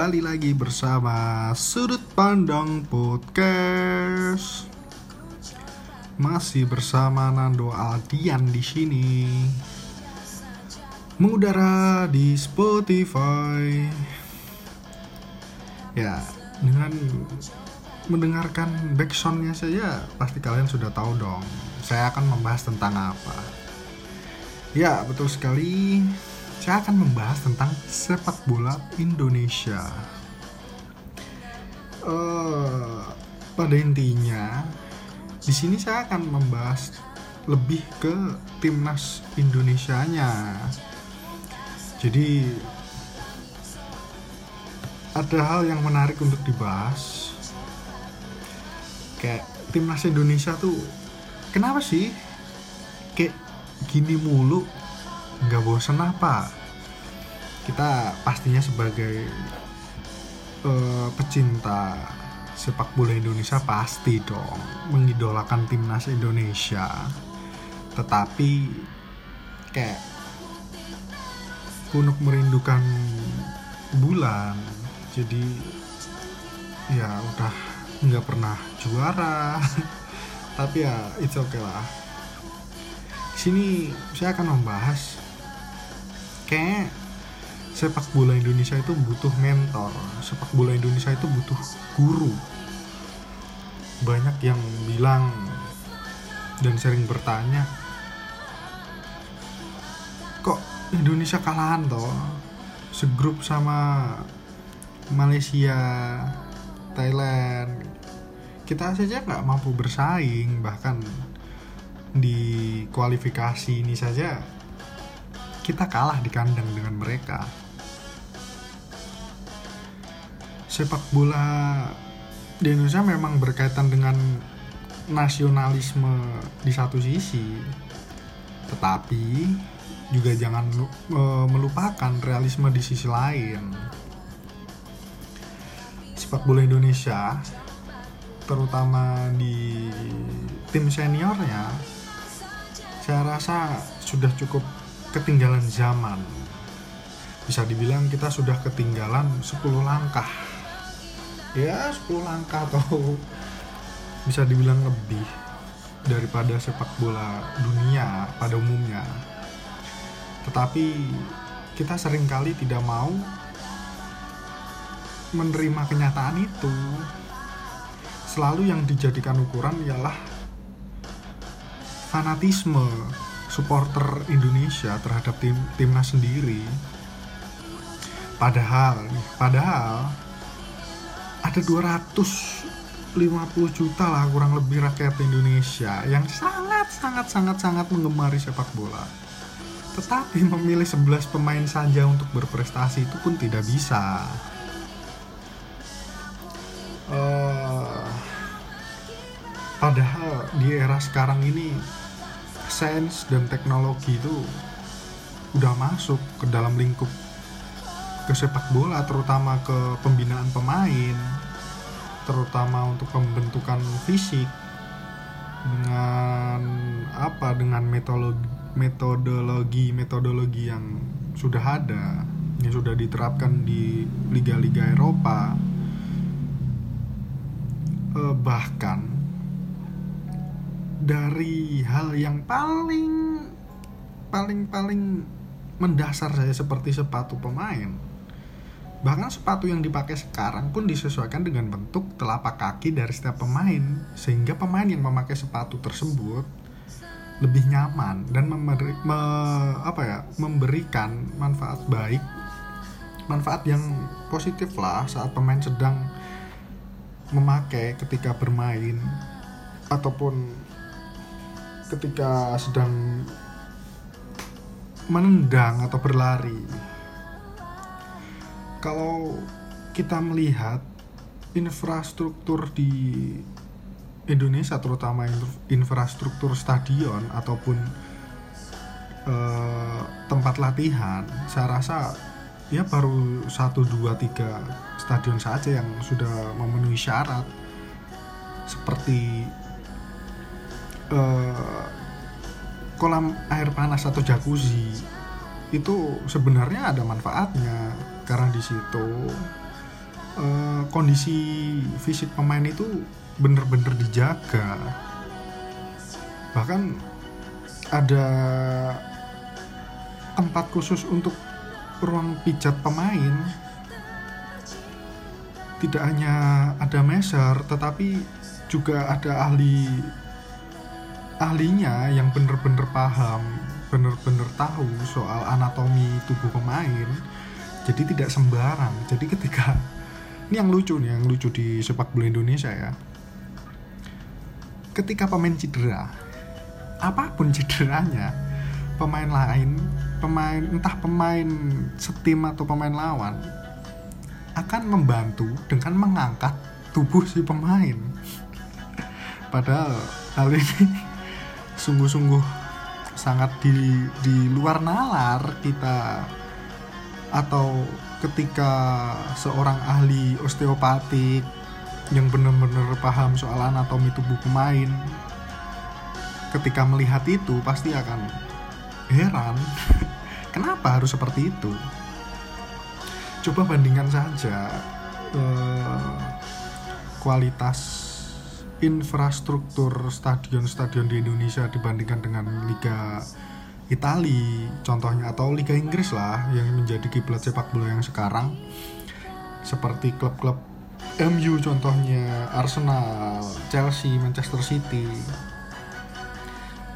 kembali lagi bersama Sudut Pandang Podcast. Masih bersama Nando Aldian di sini. Mengudara di Spotify. Ya, dengan mendengarkan backsoundnya saja pasti kalian sudah tahu dong. Saya akan membahas tentang apa. Ya, betul sekali saya akan membahas tentang sepak bola Indonesia. Uh, pada intinya, di sini saya akan membahas lebih ke timnas Indonesianya. Jadi ada hal yang menarik untuk dibahas. Kayak timnas Indonesia tuh kenapa sih kayak gini mulu nggak bosan apa kita pastinya sebagai uh, pecinta sepak bola Indonesia pasti dong mengidolakan timnas Indonesia. Tetapi kayak kunuk merindukan bulan jadi ya udah nggak pernah juara. Tapi ya it's okay lah. Sini saya akan membahas kayak sepak bola Indonesia itu butuh mentor. Sepak bola Indonesia itu butuh guru. Banyak yang bilang dan sering bertanya kok Indonesia kalahan toh? Segrup sama Malaysia Thailand. Kita saja nggak mampu bersaing bahkan di kualifikasi ini saja kita kalah di kandang dengan mereka. Sepak bola di Indonesia memang berkaitan dengan nasionalisme di satu sisi, tetapi juga jangan melupakan realisme di sisi lain. Sepak bola Indonesia, terutama di tim seniornya, saya rasa sudah cukup ketinggalan zaman. Bisa dibilang kita sudah ketinggalan 10 langkah. Ya 10 langkah atau bisa dibilang lebih daripada sepak bola dunia pada umumnya. Tetapi kita sering kali tidak mau menerima kenyataan itu. Selalu yang dijadikan ukuran ialah fanatisme supporter Indonesia terhadap tim timnas sendiri. Padahal padahal ada 250 juta lah kurang lebih rakyat Indonesia yang sangat sangat sangat sangat mengemari sepak bola. Tetapi memilih 11 pemain saja untuk berprestasi itu pun tidak bisa. Uh, padahal di era sekarang ini sains dan teknologi itu udah masuk ke dalam lingkup ke sepak bola terutama ke pembinaan pemain terutama untuk pembentukan fisik dengan apa dengan metodologi metodologi metodologi yang sudah ada yang sudah diterapkan di liga-liga Eropa. Eh, bahkan dari hal yang paling paling paling mendasar saya seperti sepatu pemain. Bahkan sepatu yang dipakai sekarang pun disesuaikan dengan bentuk telapak kaki dari setiap pemain sehingga pemain yang memakai sepatu tersebut lebih nyaman dan memberi, me, apa ya memberikan manfaat baik manfaat yang positif lah saat pemain sedang memakai ketika bermain ataupun ketika sedang menendang atau berlari. Kalau kita melihat infrastruktur di Indonesia terutama infrastruktur stadion ataupun eh, tempat latihan, saya rasa ya baru satu dua tiga stadion saja yang sudah memenuhi syarat seperti uh, kolam air panas atau jacuzzi itu sebenarnya ada manfaatnya karena di situ uh, kondisi fisik pemain itu bener-bener dijaga. Bahkan ada tempat khusus untuk ruang pijat pemain. Tidak hanya ada meser tetapi juga ada ahli ahlinya yang bener-bener paham bener-bener tahu soal anatomi tubuh pemain jadi tidak sembarang. Jadi ketika ini yang lucu nih yang lucu di sepak bola Indonesia ya. Ketika pemain cedera apa pun cederanya pemain lain pemain entah pemain setim atau pemain lawan akan membantu dengan mengangkat tubuh si pemain. Padahal hal ini sungguh-sungguh sangat di di luar nalar kita. Atau ketika seorang ahli osteopatik yang benar-benar paham soal anatomi tubuh pemain ketika melihat itu pasti akan heran kenapa harus seperti itu? Coba bandingkan saja uh, kualitas infrastruktur stadion-stadion di Indonesia dibandingkan dengan Liga Itali contohnya atau Liga Inggris lah yang menjadi kiblat sepak bola yang sekarang. Seperti klub-klub MU contohnya Arsenal, Chelsea, Manchester City.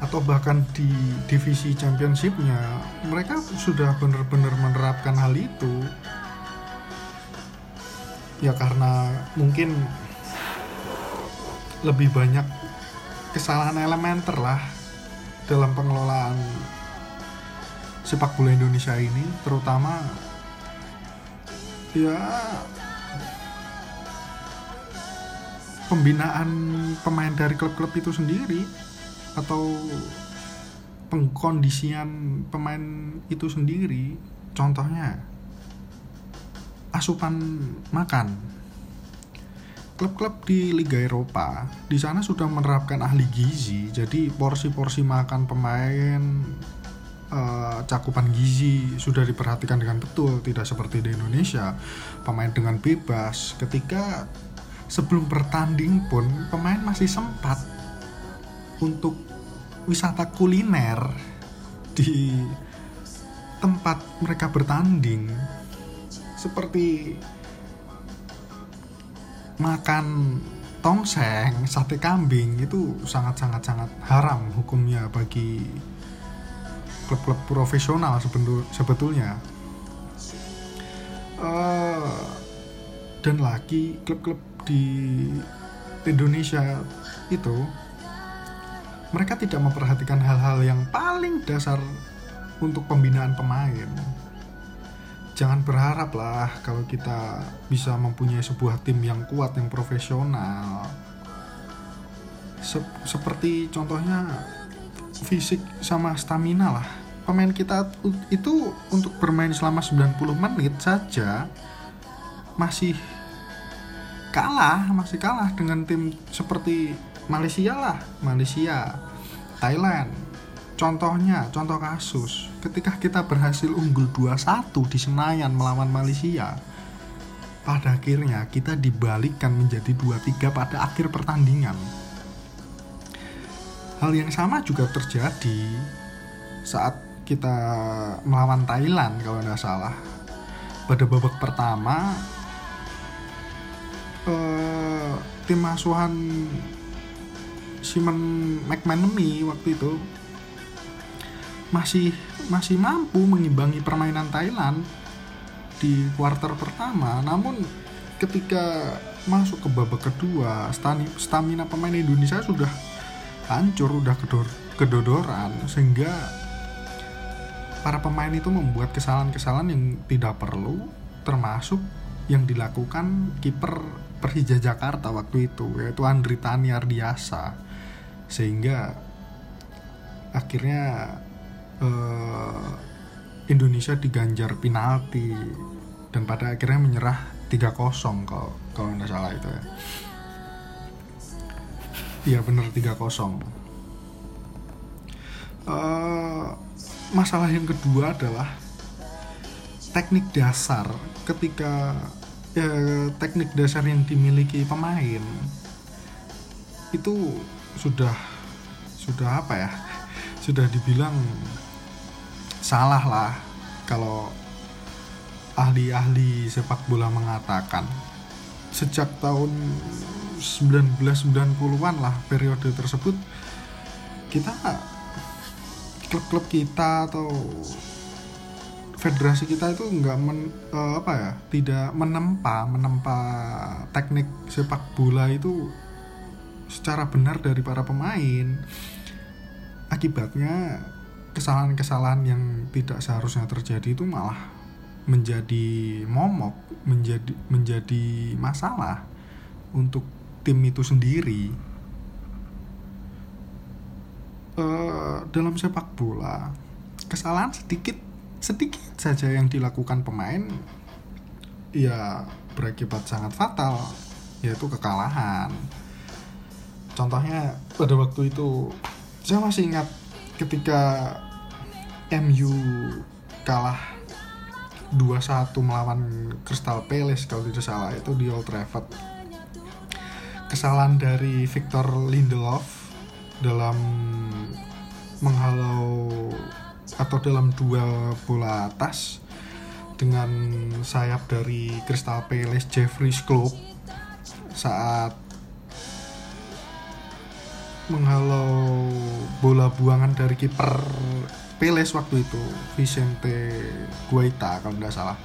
Atau bahkan di divisi championshipnya mereka sudah benar-benar menerapkan hal itu. Ya karena mungkin lebih banyak kesalahan elementer lah dalam pengelolaan sepak bola Indonesia ini terutama ya pembinaan pemain dari klub-klub itu sendiri atau pengkondisian pemain itu sendiri. Contohnya asupan makan klub-klub di Liga Eropa di sana sudah menerapkan ahli gizi. Jadi porsi-porsi makan pemain uh, cakupan gizi sudah diperhatikan dengan betul tidak seperti di Indonesia. Pemain dengan bebas. Ketika sebelum bertanding pun pemain masih sempat untuk wisata kuliner di tempat mereka bertanding. Seperti makan tongseng, sate kambing itu sangat-sangat sangat haram hukumnya bagi klub-klub profesional sebetulnya. Uh, dan lagi klub-klub di Indonesia itu mereka tidak memperhatikan hal-hal yang paling dasar untuk pembinaan pemain jangan berharap lah kalau kita bisa mempunyai sebuah tim yang kuat yang profesional. Se seperti contohnya fisik sama stamina lah. Pemain kita itu untuk bermain selama 90 menit saja masih kalah masih kalah dengan tim seperti Malaysia lah. Malaysia Thailand. Contohnya, contoh kasus, ketika kita berhasil unggul 2-1 di Senayan melawan Malaysia, pada akhirnya kita dibalikkan menjadi 2-3 pada akhir pertandingan. Hal yang sama juga terjadi saat kita melawan Thailand kalau tidak salah. Pada babak pertama, eh, tim asuhan Simon McManamy waktu itu masih masih mampu mengimbangi permainan Thailand di kuarter pertama. Namun ketika masuk ke babak kedua stamina pemain Indonesia sudah hancur udah kedor kedodoran sehingga para pemain itu membuat kesalahan-kesalahan yang tidak perlu termasuk yang dilakukan kiper Persija Jakarta waktu itu yaitu Andri Taniar Diasa sehingga akhirnya uh, Indonesia diganjar penalti dan pada akhirnya menyerah 3-0 kalau kalau nggak salah itu ya. Iya bener 3-0. Uh, masalah yang kedua adalah teknik dasar ketika ya, teknik dasar yang dimiliki pemain itu sudah sudah apa ya sudah dibilang salah lah kalau ahli-ahli sepak bola mengatakan sejak tahun 1990-an lah periode tersebut kita klub-klub kita atau federasi kita itu nggak men, uh, apa ya tidak menempa menempa teknik sepak bola itu secara benar dari para pemain. Akibatnya kesalahan-kesalahan yang tidak seharusnya terjadi itu malah menjadi momok menjadi menjadi masalah untuk tim itu sendiri. Uh, dalam sepak bola kesalahan sedikit sedikit saja yang dilakukan pemain ya berakibat sangat fatal yaitu kekalahan. Contohnya pada waktu itu saya masih ingat ketika MU kalah 2-1 melawan Crystal Palace kalau tidak salah itu di Old Trafford. Kesalahan dari Victor Lindelof dalam menghalau atau dalam duel bola atas dengan sayap dari Crystal Palace Jeffrey Klopp saat menghalau bola buangan dari kiper Peles waktu itu Vicente Guaita kalau nggak salah.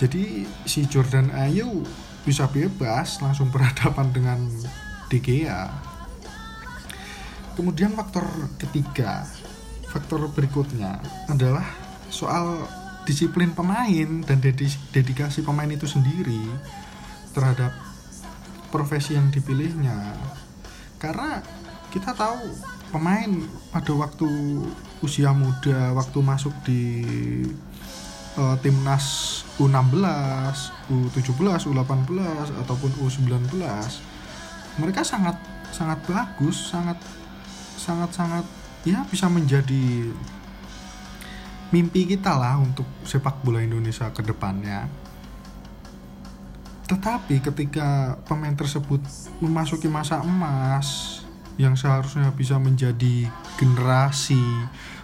Jadi si Jordan Ayew bisa bebas langsung berhadapan dengan De Gea. Kemudian faktor ketiga faktor berikutnya adalah soal disiplin pemain dan dedikasi pemain itu sendiri terhadap profesi yang dipilihnya karena kita tahu pemain pada waktu usia muda waktu masuk di uh, timnas U16, U17, U18 ataupun U19 mereka sangat sangat bagus, sangat sangat sangat ya bisa menjadi mimpi kita lah untuk sepak bola Indonesia ke depannya. Tetapi ketika pemain tersebut memasuki masa emas yang seharusnya bisa menjadi generasi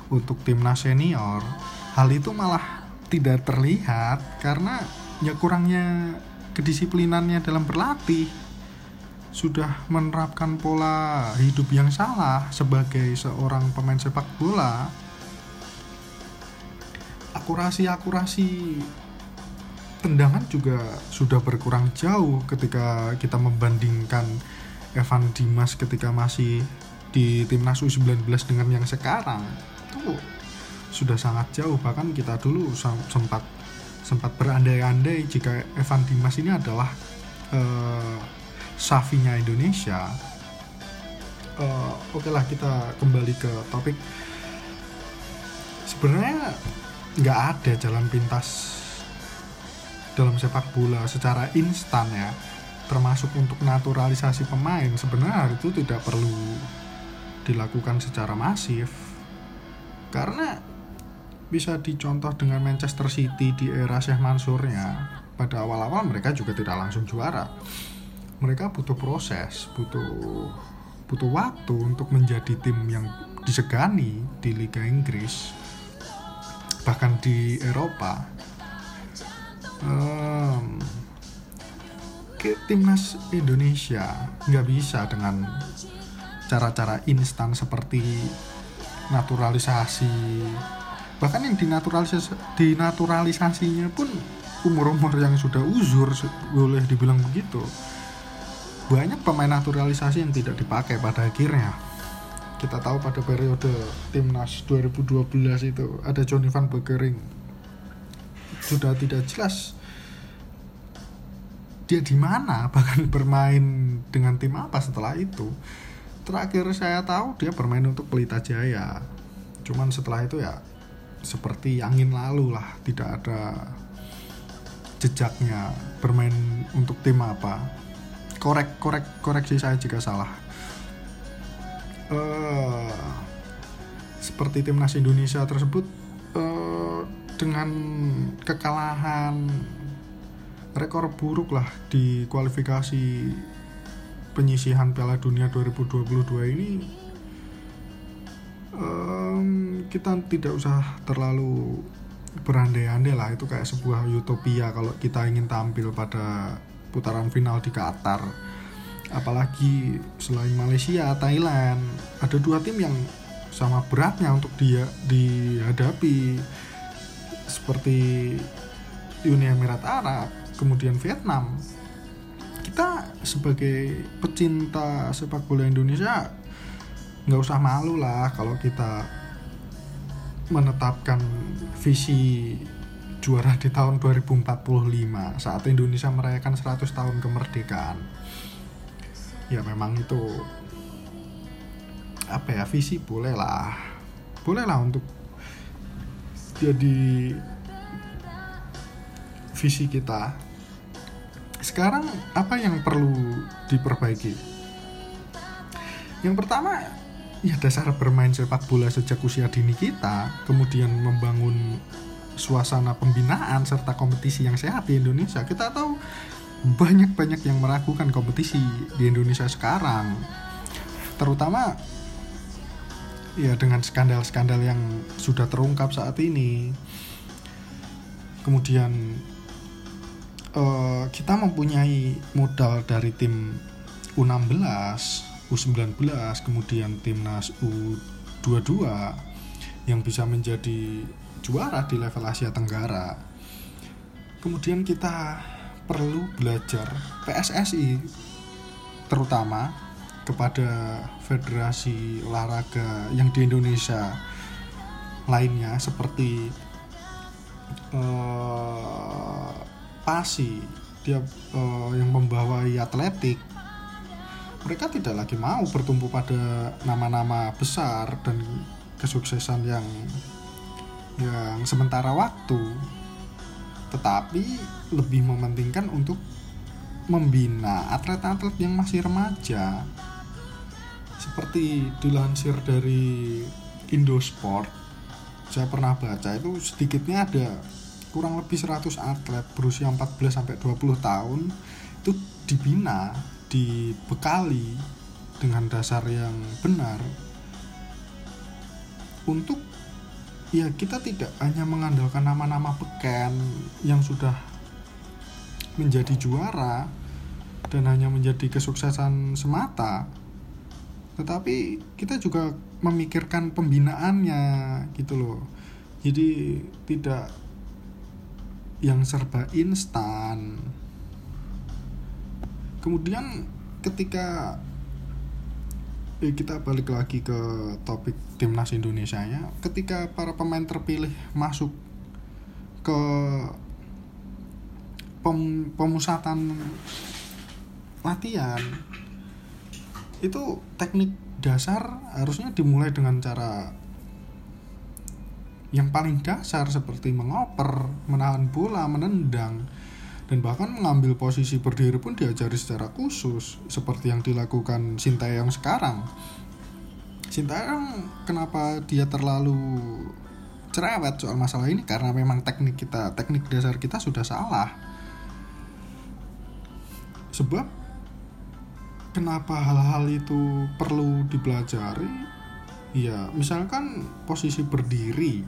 untuk timnas senior, hal itu malah tidak terlihat karena ya kurangnya kedisiplinannya dalam berlatih. Sudah menerapkan pola hidup yang salah sebagai seorang pemain sepak bola. Akurasi-akurasi tendangan juga sudah berkurang jauh ketika kita membandingkan Evan Dimas ketika masih di timnas U19 dengan yang sekarang. Itu sudah sangat jauh. Bahkan kita dulu sempat sempat berandai-andai jika Evan Dimas ini adalah uh, Safinya Indonesia. Uh, oke okay lah kita kembali ke topik. Sebenarnya nggak ada jalan pintas dalam sepak bola secara instan ya termasuk untuk naturalisasi pemain sebenarnya itu tidak perlu dilakukan secara masif. Karena bisa dicontoh dengan Manchester City di era Syekh Mansurnya pada awal-awal mereka juga tidak langsung juara. Mereka butuh proses butuh butuh waktu untuk menjadi tim yang disegani di Liga Inggris bahkan di Eropa um, ke timnas Indonesia nggak bisa dengan cara-cara instan seperti naturalisasi. Bahkan yang dinaturalisasi dinaturalisasinya pun umur-umur yang sudah uzur boleh dibilang begitu. Banyak pemain naturalisasi yang tidak dipakai pada akhirnya. Kita tahu pada periode timnas 2012 itu ada Johnny van Beekering sudah tidak jelas. Dia di mana? Bahkan bermain dengan tim apa setelah itu? Terakhir saya tahu dia bermain untuk Pelita Jaya. Cuman setelah itu ya seperti angin lalu lah. Tidak ada jejaknya bermain untuk tim apa. Korek korek koreksi saya jika salah. Uh, seperti timnas Indonesia tersebut uh, dengan kekalahan rekor buruk lah di kualifikasi penyisihan Piala Dunia 2022 ini um, kita tidak usah terlalu berandai-andai lah. Itu kayak sebuah utopia kalau kita ingin tampil pada putaran final di Qatar. Apalagi selain Malaysia Thailand ada dua tim yang sama beratnya untuk dia dihadapi seperti Uni Emirat Arab kemudian Vietnam kita sebagai pecinta sepak bola Indonesia nggak usah malu lah kalau kita menetapkan visi juara di tahun 2045 saat Indonesia merayakan 100 tahun kemerdekaan. Ya memang itu apa ya visi boleh lah. Boleh lah untuk jadi visi kita sekarang apa yang perlu diperbaiki? Yang pertama, ya dasar bermain sepak bola sejak usia dini kita, kemudian membangun suasana pembinaan serta kompetisi yang sehat di Indonesia. Kita tahu banyak-banyak yang meragukan kompetisi di Indonesia sekarang. Terutama ya dengan skandal-skandal yang sudah terungkap saat ini. Kemudian uh, kita mempunyai modal dari tim U16, U19, kemudian timnas U22 yang bisa menjadi juara di level Asia Tenggara. Kemudian kita perlu belajar PSSI terutama kepada federasi olahraga yang di Indonesia lainnya seperti uh, Pasi dia uh, yang membawai atletik mereka tidak lagi mau bertumpu pada nama-nama besar dan kesuksesan yang yang sementara waktu. Tetapi lebih mementingkan untuk membina atlet-atlet yang masih remaja seperti dilansir dari Indosport saya pernah baca itu sedikitnya ada kurang lebih 100 atlet berusia 14 sampai 20 tahun itu dibina, dibekali dengan dasar yang benar. Untuk ya kita tidak hanya mengandalkan nama-nama beken yang sudah menjadi juara dan hanya menjadi kesuksesan semata tetapi kita juga memikirkan pembinaannya gitu loh. Jadi tidak yang serba instan. Kemudian ketika eh, kita balik lagi ke topik timnas Indonesia ya ketika para pemain terpilih masuk ke pem, pemusatan latihan itu teknik dasar harusnya dimulai dengan cara yang paling dasar seperti mengoper, menahan bola, menendang, dan bahkan mengambil posisi berdiri pun diajari secara khusus seperti yang dilakukan Sintayong sekarang. Sintayong kenapa dia terlalu cerewet soal masalah ini karena memang teknik kita, teknik dasar kita sudah salah. Sebab kenapa hal-hal itu perlu dipelajari? Ya, misalkan posisi berdiri.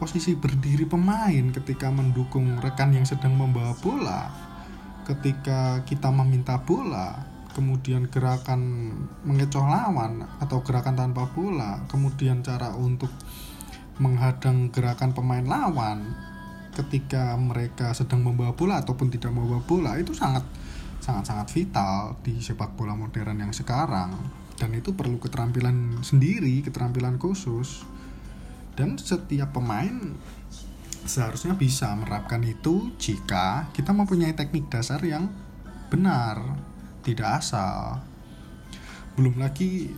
Posisi berdiri pemain ketika mendukung rekan yang sedang membawa bola. Ketika kita meminta bola kemudian gerakan mengecoh lawan atau gerakan tanpa bola. Kemudian cara untuk menghadang gerakan pemain lawan ketika mereka sedang membawa bola ataupun tidak membawa bola itu sangat sangat sangat vital di sepak bola modern yang sekarang dan itu perlu keterampilan sendiri keterampilan khusus dan setiap pemain seharusnya bisa menerapkan itu jika kita mempunyai teknik dasar yang benar, tidak asal. Belum lagi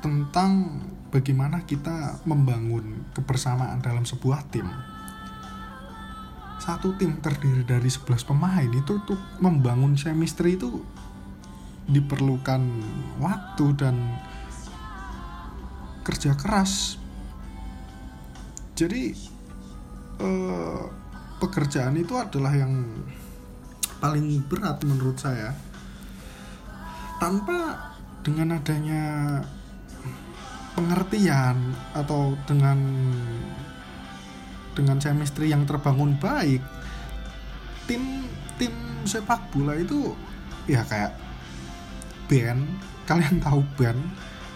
tentang bagaimana kita membangun kebersamaan dalam sebuah tim. Satu tim terdiri dari 11 pemain itu untuk membangun chemistry itu diperlukan waktu dan kerja keras. Jadi eh, pekerjaan itu adalah yang paling berat menurut saya. Tanpa dengan adanya pengertian atau dengan dengan chemistry yang terbangun baik tim tim sepak bola itu ya kayak band. Kalian tahu band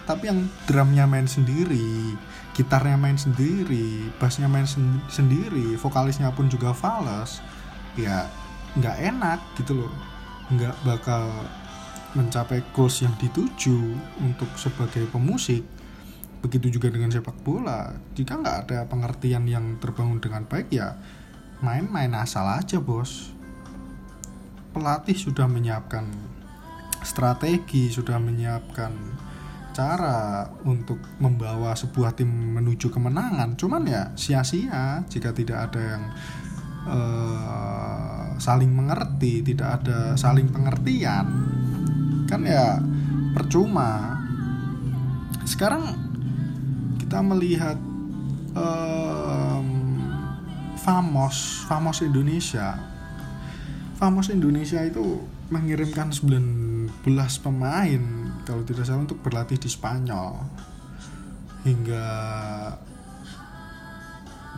tapi yang drumnya main sendiri gitarnya main sendiri bassnya main sen sendiri vokalisnya pun juga fals ya nggak enak gitu loh. Nggak bakal mencapai goals yang dituju untuk sebagai pemusik begitu juga dengan sepak bola. Jika nggak ada pengertian yang terbangun dengan baik ya main-main asal aja bos. Pelatih sudah menyiapkan strategi sudah menyiapkan cara untuk membawa sebuah tim menuju kemenangan. Cuman ya sia-sia jika tidak ada yang uh, saling mengerti tidak ada saling pengertian. Kan ya percuma. Sekarang kita melihat um, Famos Famos Indonesia. Famos Indonesia itu mengirimkan 19 pemain kalau tidak salah untuk berlatih di Spanyol. Hingga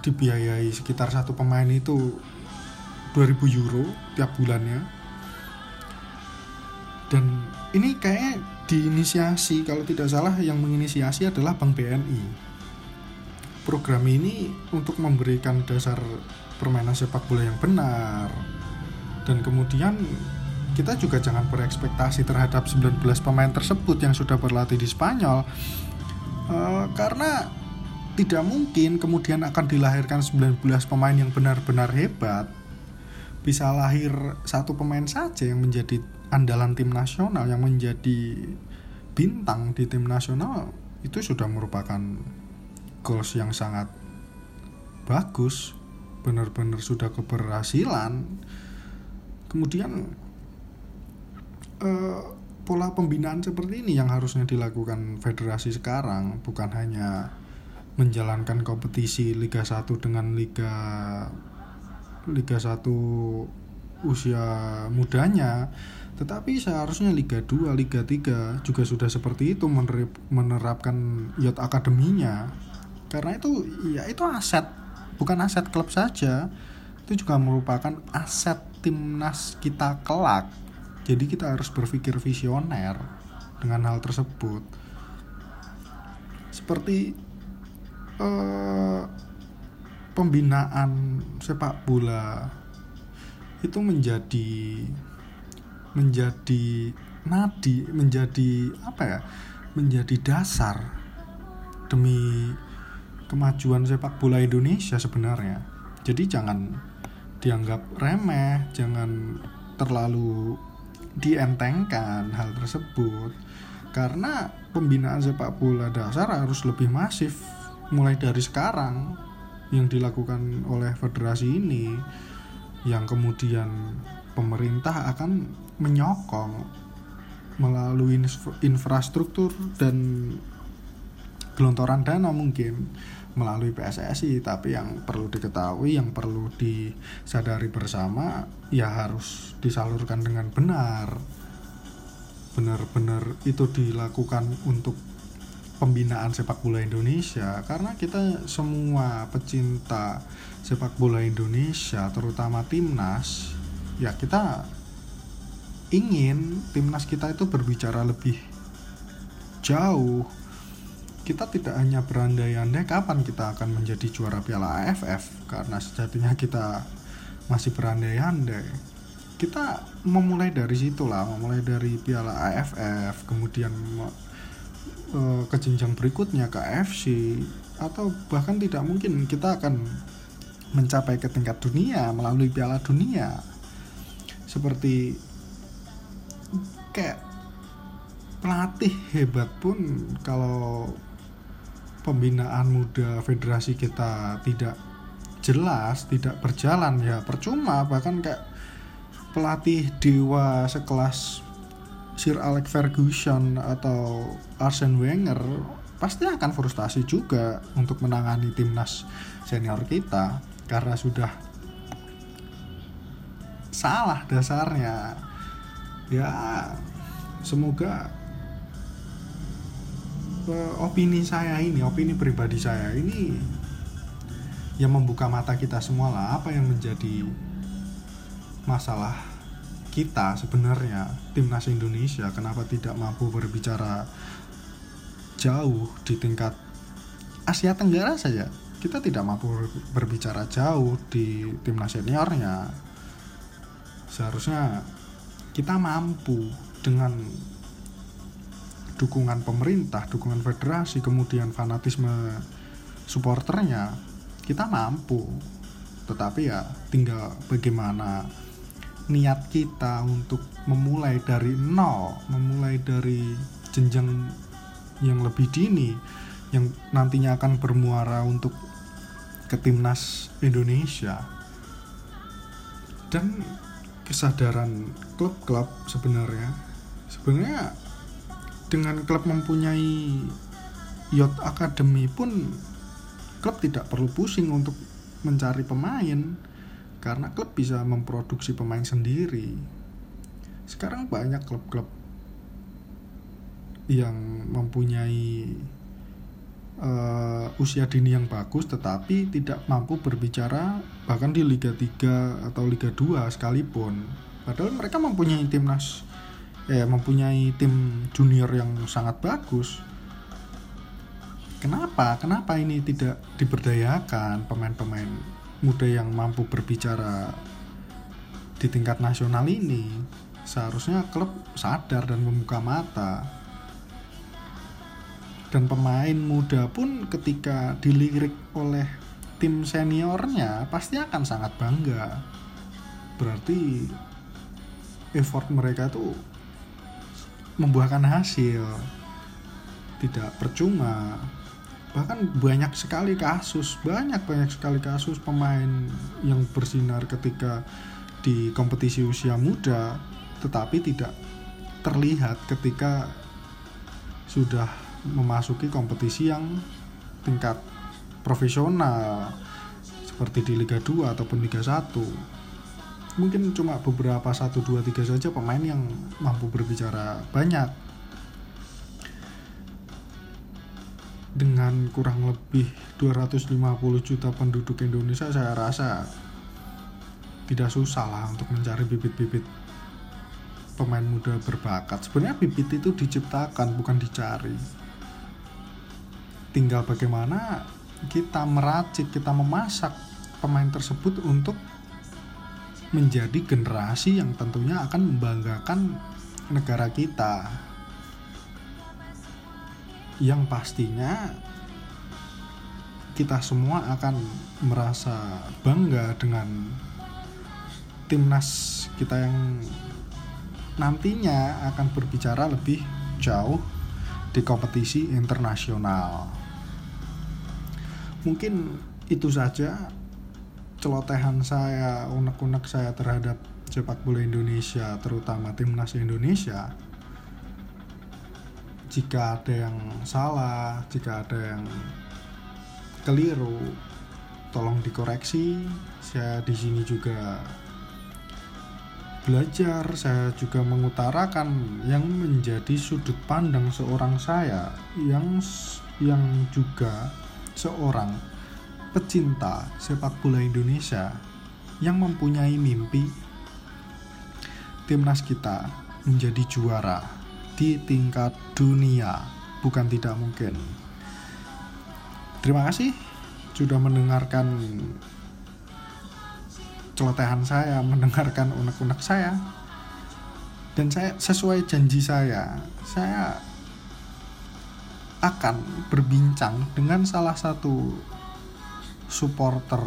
dibiayai sekitar satu pemain itu 2000 euro tiap bulannya dan ini kayak diinisiasi kalau tidak salah yang menginisiasi adalah Bank BNI program ini untuk memberikan dasar permainan sepak bola yang benar. Dan kemudian kita juga jangan berekspektasi terhadap 19 pemain tersebut yang sudah berlatih di Spanyol uh, karena tidak mungkin kemudian akan dilahirkan 19 pemain yang benar-benar hebat. Bisa lahir satu pemain saja yang menjadi andalan tim nasional yang menjadi bintang di tim nasional itu sudah merupakan goals yang sangat bagus benar-benar sudah keberhasilan. Kemudian uh, pola pembinaan seperti ini yang harusnya dilakukan federasi sekarang bukan hanya menjalankan kompetisi Liga 1 dengan Liga Liga 1 usia mudanya tetapi seharusnya Liga 2, Liga 3 juga sudah seperti itu menerapkan youth akademinya karena itu ya itu aset bukan aset klub saja itu juga merupakan aset timnas kita kelak. Jadi kita harus berpikir visioner dengan hal tersebut. Seperti uh, pembinaan sepak bola itu menjadi menjadi nadi menjadi apa ya menjadi dasar demi kemajuan sepak bola Indonesia sebenarnya. Jadi jangan dianggap remeh jangan terlalu dientengkan hal tersebut. Karena pembinaan sepak bola dasar harus lebih masif mulai dari sekarang yang dilakukan oleh federasi ini yang kemudian pemerintah akan menyokong melalui infrastruktur dan gelontoran dana mungkin melalui PSSI tapi yang perlu diketahui yang perlu disadari bersama ya harus disalurkan dengan benar. Benar-benar itu dilakukan untuk pembinaan sepak bola Indonesia. Karena kita semua pecinta sepak bola Indonesia terutama timnas ya kita ingin timnas kita itu berbicara lebih jauh kita tidak hanya berandai-andai kapan kita akan menjadi juara Piala AFF karena sejatinya kita masih berandai-andai. Kita memulai dari situ lah, memulai dari Piala AFF, kemudian uh, ke jenjang berikutnya ke AFC atau bahkan tidak mungkin kita akan mencapai ke tingkat dunia melalui Piala Dunia. Seperti kayak pelatih hebat pun kalau pembinaan muda federasi kita tidak jelas tidak berjalan ya percuma bahkan kayak pelatih dewa sekelas Sir Alex Ferguson atau Arsene Wenger pasti akan frustasi juga untuk menangani timnas senior kita karena sudah salah dasarnya. Ya semoga uh, opini saya ini opini pribadi saya ini yang membuka mata kita semua lah apa yang menjadi masalah kita sebenarnya timnas Indonesia. Kenapa tidak mampu berbicara jauh di tingkat Asia Tenggara saja kita tidak mampu berbicara jauh di timnas seniornya seharusnya kita mampu dengan dukungan pemerintah, dukungan federasi, kemudian fanatisme supporternya, kita mampu. Tetapi ya tinggal bagaimana niat kita untuk memulai dari nol, memulai dari jenjang yang lebih dini, yang nantinya akan bermuara untuk ke timnas Indonesia. Dan kesadaran klub-klub sebenarnya sebenarnya dengan klub mempunyai Yacht Academy pun klub tidak perlu pusing untuk mencari pemain karena klub bisa memproduksi pemain sendiri. Sekarang banyak klub-klub yang mempunyai uh, usia dini yang bagus tetapi tidak mampu berbicara bahkan di Liga 3 atau Liga 2 sekalipun. Padahal mereka mempunyai timnas eh, mempunyai tim junior yang sangat bagus. Kenapa? Kenapa ini tidak diberdayakan pemain-pemain muda yang mampu berbicara di tingkat nasional ini? Seharusnya klub sadar dan membuka mata dan pemain muda pun ketika dilirik oleh tim seniornya pasti akan sangat bangga. Berarti effort mereka tuh membuahkan hasil. Tidak percuma. Bahkan banyak sekali kasus banyak banyak sekali kasus pemain yang bersinar ketika di kompetisi usia muda tetapi tidak terlihat ketika sudah memasuki kompetisi yang tingkat profesional seperti di Liga 2 ataupun Liga 1 mungkin cuma beberapa satu dua tiga saja pemain yang mampu berbicara banyak. Dengan kurang lebih 250 juta penduduk Indonesia saya rasa tidak susah lah untuk mencari bibit-bibit pemain muda berbakat. Sebenarnya bibit itu diciptakan bukan dicari tinggal bagaimana kita meracik kita memasak pemain tersebut untuk menjadi generasi yang tentunya akan membanggakan negara kita yang pastinya kita semua akan merasa bangga dengan timnas kita yang nantinya akan berbicara lebih jauh di kompetisi internasional. Mungkin itu saja celotehan saya, unek-unek saya terhadap sepak bola Indonesia, terutama timnas Indonesia. Jika ada yang salah, jika ada yang keliru, tolong dikoreksi. Saya di sini juga belajar, saya juga mengutarakan yang menjadi sudut pandang seorang saya yang yang juga seorang pecinta sepak bola Indonesia yang mempunyai mimpi timnas kita menjadi juara di tingkat dunia. Bukan tidak mungkin. Terima kasih sudah mendengarkan celotehan saya mendengarkan unek-unek saya. Dan saya sesuai janji saya saya akan berbincang dengan salah satu supporter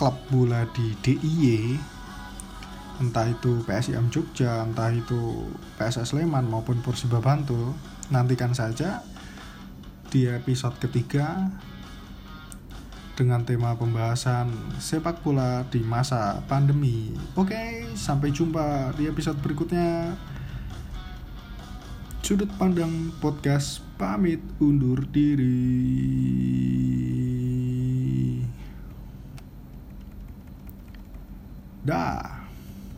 klub bola di DIY entah itu PSIM Jogja, entah itu PSS Sleman maupun Persiba Bantul nantikan saja di episode ketiga dengan tema pembahasan sepak bola di masa pandemi. Oke, sampai jumpa di episode berikutnya. Sudut pandang podcast pamit undur diri. Dah.